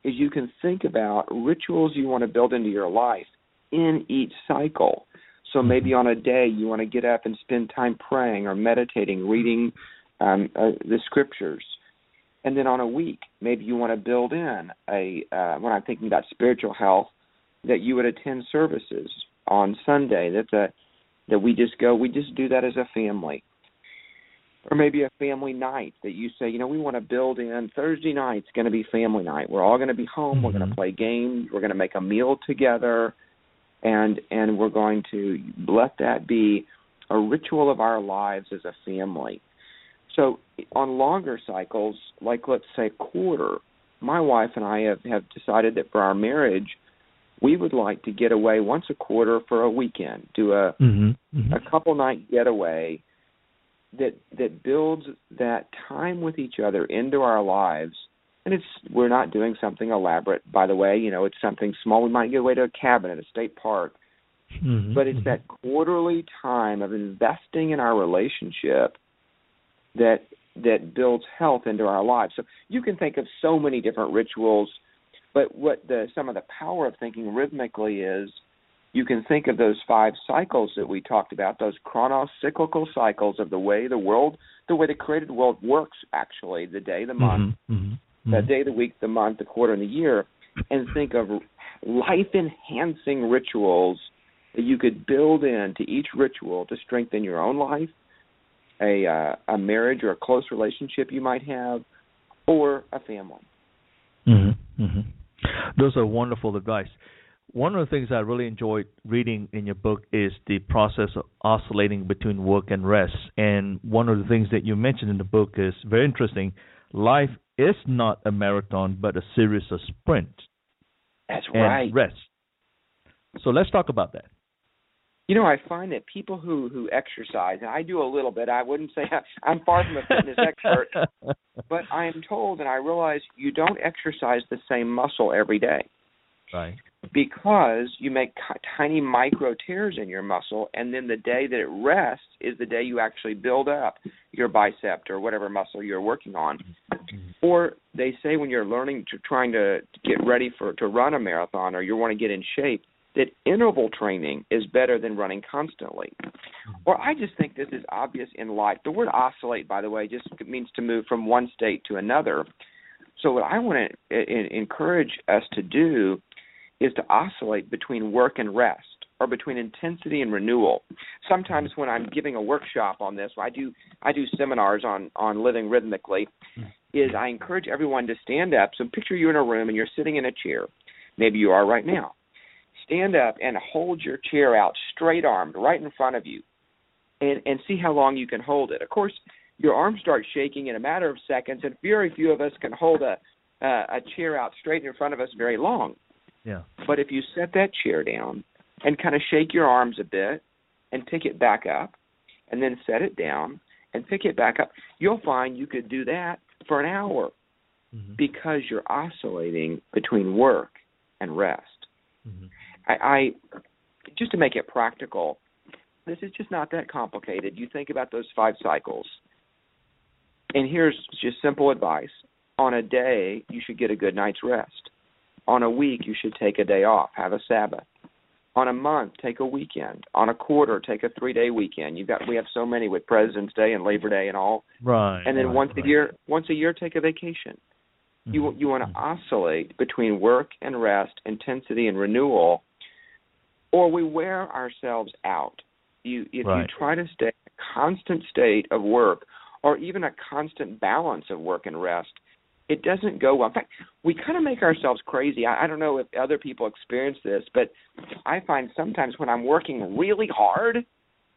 is you can think about rituals you want to build into your life in each cycle. So maybe mm-hmm. on a day you want to get up and spend time praying or meditating, reading um, uh, the scriptures. And then on a week, maybe you want to build in a uh, when I'm thinking about spiritual health, that you would attend services on Sunday. That the that we just go, we just do that as a family. Or maybe a family night that you say, you know, we want to build in Thursday night's going to be family night. We're all going to be home. Mm-hmm. We're going to play games. We're going to make a meal together, and and we're going to let that be a ritual of our lives as a family. So on longer cycles, like let's say quarter, my wife and I have, have decided that for our marriage, we would like to get away once a quarter for a weekend, do a mm-hmm, mm-hmm. a couple night getaway that that builds that time with each other into our lives. And it's we're not doing something elaborate, by the way. You know, it's something small. We might get away to a cabin at a state park, mm-hmm, but it's mm-hmm. that quarterly time of investing in our relationship that that builds health into our lives. So you can think of so many different rituals, but what the some of the power of thinking rhythmically is you can think of those five cycles that we talked about, those chronos cyclical cycles of the way the world, the way the created world works actually, the day, the month, mm-hmm, mm-hmm, the mm-hmm. day, the week, the month, the quarter, and the year, and think of life enhancing rituals that you could build into each ritual to strengthen your own life a uh, a marriage or a close relationship you might have, or a family. Mm-hmm. Mm-hmm. Those are wonderful advice. One of the things I really enjoyed reading in your book is the process of oscillating between work and rest. And one of the things that you mentioned in the book is very interesting. Life is not a marathon, but a series of sprints. That's and right. Rest. So let's talk about that. You know, I find that people who who exercise, and I do a little bit. I wouldn't say I'm far from a fitness expert, but I am told, and I realize you don't exercise the same muscle every day. Right. Because you make tiny micro tears in your muscle, and then the day that it rests is the day you actually build up your bicep or whatever muscle you're working on. Mm-hmm. Or they say when you're learning to trying to get ready for to run a marathon or you want to get in shape, that interval training is better than running constantly. Or I just think this is obvious in life. The word oscillate, by the way, just means to move from one state to another. So what I want to encourage us to do is to oscillate between work and rest or between intensity and renewal. Sometimes when I'm giving a workshop on this, I do I do seminars on on living rhythmically. Is I encourage everyone to stand up. So picture you in a room and you're sitting in a chair. Maybe you are right now stand up and hold your chair out straight armed right in front of you and and see how long you can hold it of course your arms start shaking in a matter of seconds and very few of us can hold a uh, a chair out straight in front of us very long yeah but if you set that chair down and kind of shake your arms a bit and pick it back up and then set it down and pick it back up you'll find you could do that for an hour mm-hmm. because you're oscillating between work and rest mm-hmm. I, I just to make it practical, this is just not that complicated. You think about those five cycles. And here's just simple advice. On a day, you should get a good night's rest. On a week, you should take a day off, have a Sabbath. On a month, take a weekend. On a quarter, take a three-day weekend. You got we have so many with President's Day and Labor Day and all. Right. And then right, once right. a year, once a year, take a vacation. Mm-hmm. You you want to oscillate between work and rest, intensity and renewal, or we wear ourselves out. You, if right. you try to stay in a constant state of work, or even a constant balance of work and rest, it doesn't go well. In fact, we kind of make ourselves crazy. I, I don't know if other people experience this, but I find sometimes when I'm working really hard,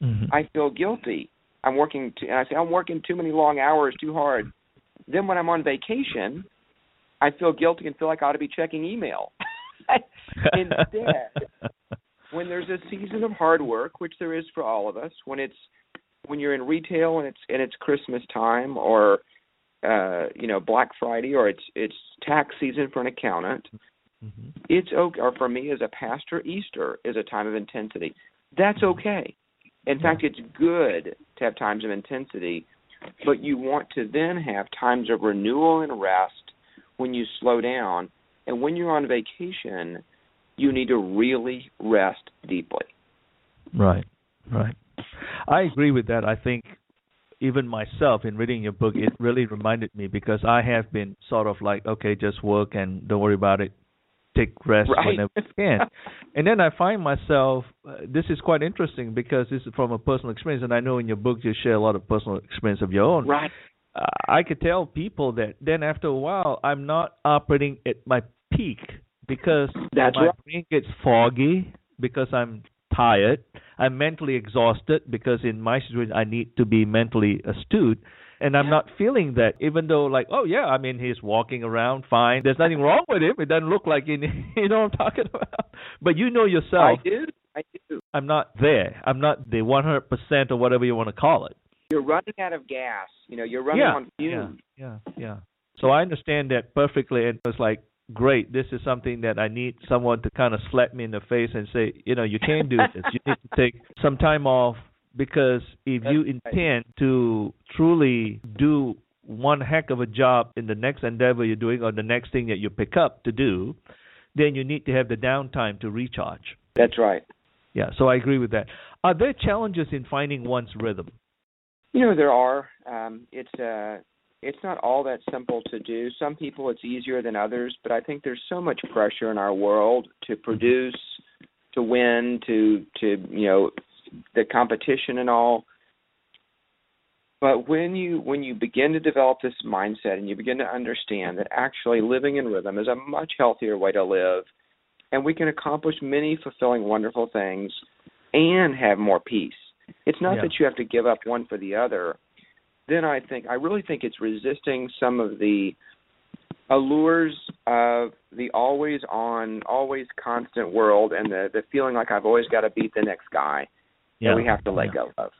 mm-hmm. I feel guilty. I'm working, too, and I say I'm working too many long hours, too hard. Then when I'm on vacation, I feel guilty and feel like I ought to be checking email. Instead, when there's a season of hard work, which there is for all of us, when it's when you're in retail and it's and it's Christmas time or uh, you know Black Friday or it's it's tax season for an accountant, mm-hmm. it's okay. Or for me as a pastor, Easter is a time of intensity. That's mm-hmm. okay. In fact, it's good to have times of intensity, but you want to then have times of renewal and rest when you slow down. And when you're on vacation, you need to really rest deeply. Right, right. I agree with that. I think even myself in reading your book, it really reminded me because I have been sort of like, okay, just work and don't worry about it. Take rest right. whenever you can. and then I find myself, uh, this is quite interesting because this is from a personal experience, and I know in your book you share a lot of personal experience of your own. Right. Uh, I could tell people that then after a while, I'm not operating at my peak because That's my right. brain gets foggy because I'm tired. I'm mentally exhausted because in my situation I need to be mentally astute. And I'm Yeah. not feeling that, even though, like, oh yeah, I mean, he's walking around fine. There's nothing wrong with him. It doesn't look like you. You know what I'm talking about. But you know yourself. I do. I do. I'm not there. I'm not the 100% or whatever you want to call it. You're running out of gas. You know, you're running yeah, on fumes. yeah, yeah, yeah. So I understand that perfectly, and it's like, great, this is something that I need someone to kind of slap me in the face and say, you know, you can't do this. You need to take some time off because if That's you right. intend to truly do one heck of a job in the next endeavor you're doing or the next thing that you pick up to do, then you need to have the downtime to recharge. That's right. Yeah, so I agree with that. Are there challenges in finding one's rhythm? You know there are. Um, it's uh, it's not all that simple to do. Some people it's easier than others, but I think there's so much pressure in our world to produce, to win, to to you know the competition and all. But when you when you begin to develop this mindset and you begin to understand that actually living in rhythm is a much healthier way to live, and we can accomplish many fulfilling, wonderful things and have more peace. It's not Yeah. that you have to give up one for the other. Then I think I really think it's resisting some of the allures of the always on, always constant world and the the feeling like I've always got to beat the next guy that we have to let yeah. go of.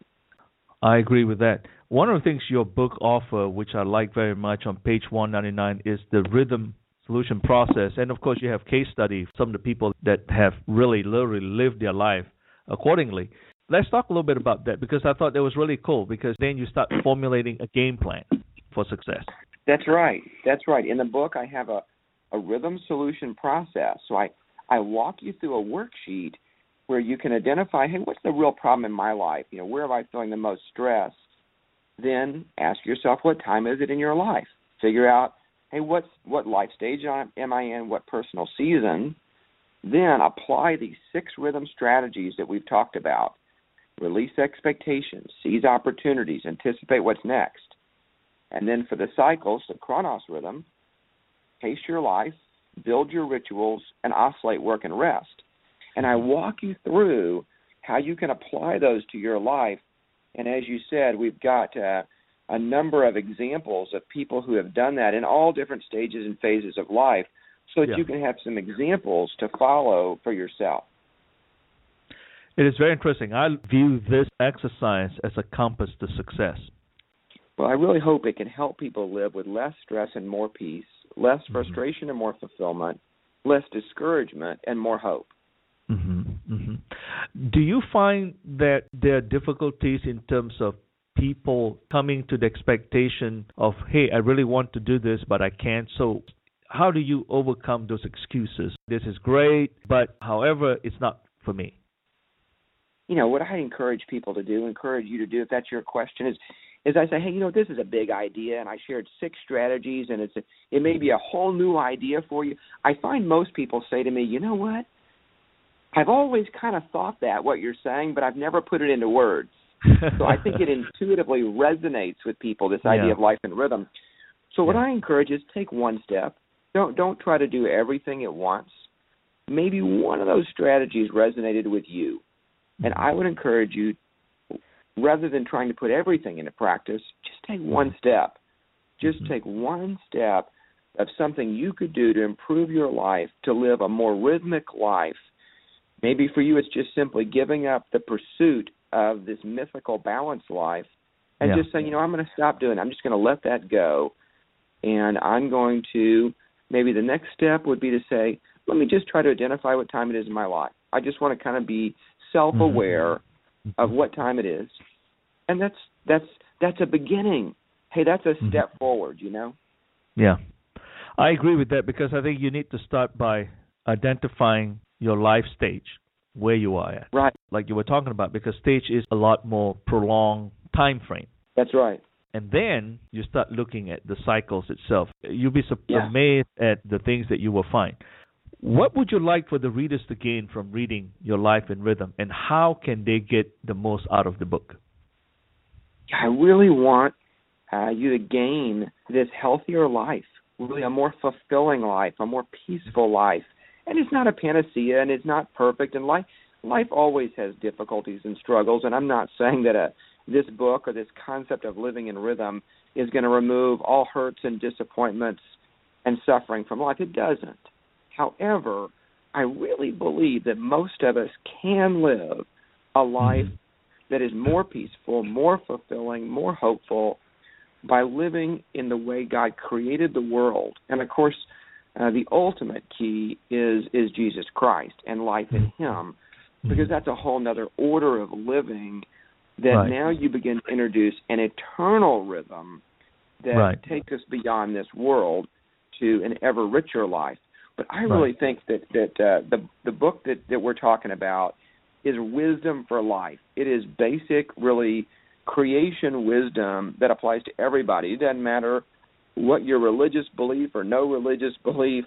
I agree with that. One of the things your book offer, which I like very much on page 199, is the rhythm solution process. And of course, you have case study some of the people that have really literally lived their life accordingly. Let's talk a little bit about that because I thought that was really cool because then you start formulating a game plan for success. That's right. That's right. In the book, I have a, a rhythm solution process. So I, I walk you through a worksheet where you can identify, hey, what's the real problem in my life? You know, where am I feeling the most stress? Then ask yourself, what time is it in your life? Figure out, hey, what's what life stage am I in? What personal season? Then apply these six rhythm strategies that we've talked about. Release expectations, seize opportunities, anticipate what's next. And then for the cycles, the chronos rhythm, pace your life, build your rituals, and oscillate work and rest. And I walk you through how you can apply those to your life. And as you said, we've got uh, a number of examples of people who have done that in all different stages and phases of life so that Yeah. you can have some examples to follow for yourself. It is very interesting. I view this exercise as a compass to success. Well, I really hope it can help people live with less stress and more peace, less Mm-hmm. frustration and more fulfillment, less discouragement and more hope. hmm hmm Do you find that there are difficulties in terms of people coming to the expectation of, hey, I really want to do this, but I can't? So, how do you overcome those excuses? This is great, but however, it's not for me. You know what I encourage people to do, encourage you to do if that's your question is is I say, hey, you know, this is a big idea, and I shared six strategies, and it's a, it may be a whole new idea for you. I find most people say to me, you know what? I've always kind of thought that what you're saying, but I've never put it into words. So I think it intuitively resonates with people this idea Yeah. of life and rhythm. So what Yeah. I encourage is take one step. Don't don't try to do everything at once. Maybe one of those strategies resonated with you. And I would encourage you rather than trying to put everything into practice, just take one step. Just Mhm. take one step of something you could do to improve your life, to live a more rhythmic life. Maybe for you, it's just simply giving up the pursuit of this mythical balanced life and Yeah. just saying, you know, I'm going to stop doing it. I'm just going to let that go. And I'm going to, maybe the next step would be to say, let me just try to identify what time it is in my life. I just want to kind of be self aware of what time it is. And that's that's that's a beginning. Hey, that's a Mhm. step forward, you know? Yeah. I agree with that because I think you need to start by identifying your life stage, where you are at. Right. Like you were talking about, because stage is a lot more prolonged time frame. That's right. And then you start looking at the cycles itself. You'll be sup- Yeah. amazed at the things that you will find. What would you like for the readers to gain from reading Your Life in Rhythm, and how can they get the most out of the book? I really want uh, you to gain this healthier life, really a more fulfilling life, a more peaceful life. And it's not a panacea, and it's not perfect. And life, life always has difficulties and struggles. And I'm not saying that a this book or this concept of living in rhythm is going to remove all hurts and disappointments and suffering from life. It doesn't. However, I really believe that most of us can live a mm-hmm. life that is more peaceful, more fulfilling, more hopeful by living in the way God created the world. And of course, uh, the ultimate key is is Jesus Christ and life in mm-hmm. Him, mm-hmm. because that's a whole other order of living. That Right. now you begin to introduce an eternal rhythm that Right. takes us beyond this world to an ever richer life. But I Right. really think that that uh, the the book that that we're talking about is wisdom for life. It is basic, really creation wisdom that applies to everybody. It doesn't matter what your religious belief or no religious belief.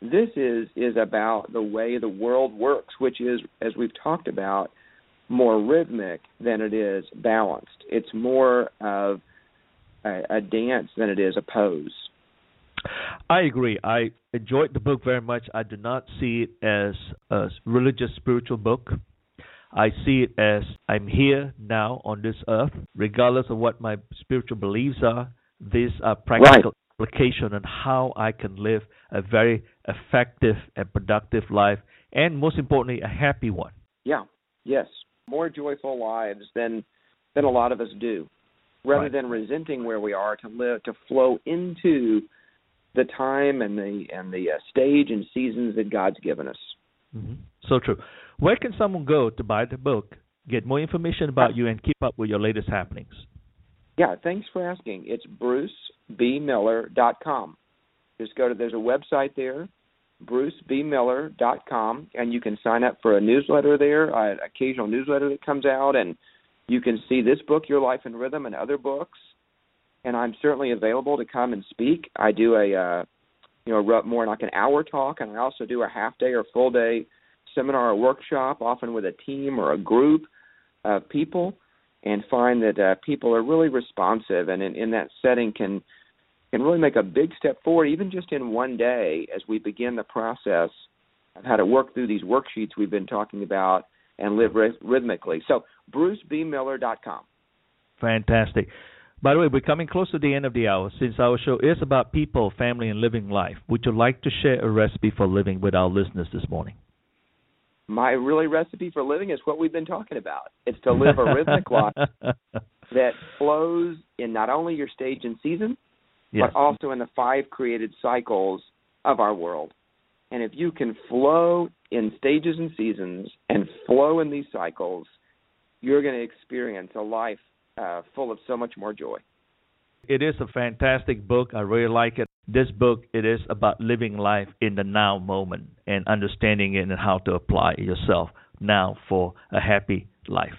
This is is about the way the world works, which is, as we've talked about, more rhythmic than it is balanced. It's more of a, a dance than it is a pose. I agree. I enjoyed the book very much. I do not see it as a religious spiritual book. I see it as I'm here now on this earth, regardless of what my spiritual beliefs are. These are practical right. application on how I can live a very effective and productive life, and most importantly, a happy one. Yeah. Yes. More joyful lives than than a lot of us do. Rather right. than resenting where we are, to live to flow into the time and the and the uh, stage and seasons that God's given us. Mm-hmm. So true. Where can someone go to buy the book, get more information about you, and keep up with your latest happenings? Yeah, thanks for asking. It's brucebmiller.com. Just go to there's a website there, brucebmiller.com, and you can sign up for a newsletter there, an occasional newsletter that comes out, and you can see this book, Your Life in Rhythm, and other books and I'm certainly available to come and speak. I do a uh, you know more like an hour talk, and I also do a half day or full day seminar or workshop, often with a team or a group of people, and find that uh, people are really responsive, and in, in that setting can can really make a big step forward, even just in one day, as we begin the process of how to work through these worksheets we've been talking about and live rhythmically. So, BruceBMiller.com. Fantastic. By the way, we're coming close to the end of the hour. Since our show is about people, family, and living life, would you like to share a recipe for living with our listeners this morning? My really recipe for living is what we've been talking about. It's to live a rhythmic life that flows in not only your stage and season, yes. but also in the five created cycles of our world. And if you can flow in stages and seasons and flow in these cycles, you're going to experience a life uh, full of so much more joy. It is a fantastic book. I really like it. This book it is about living life in the now moment and understanding it and how to apply yourself now for a happy life.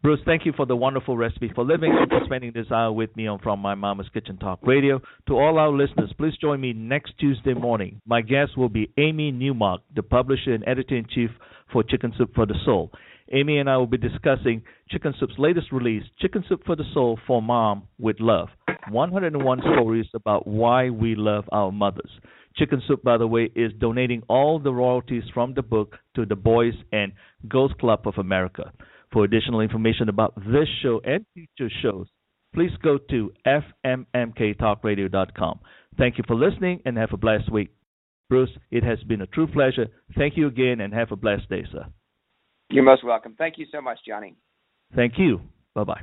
Bruce, thank you for the wonderful recipe for living and for spending this hour with me on From My Mama's Kitchen Talk Radio. To all our listeners, please join me next Tuesday morning. My guest will be Amy Newmark, the publisher and editor in chief for Chicken Soup for the Soul. Amy and I will be discussing Chicken Soup's latest release, Chicken Soup for the Soul for Mom with Love 101 Stories about Why We Love Our Mothers. Chicken Soup, by the way, is donating all the royalties from the book to the Boys and Girls Club of America. For additional information about this show and future shows, please go to fmmktalkradio.com. Thank you for listening and have a blessed week. Bruce, it has been a true pleasure. Thank you again and have a blessed day, sir. You're most welcome. Thank you so much, Johnny. Thank you. Bye bye.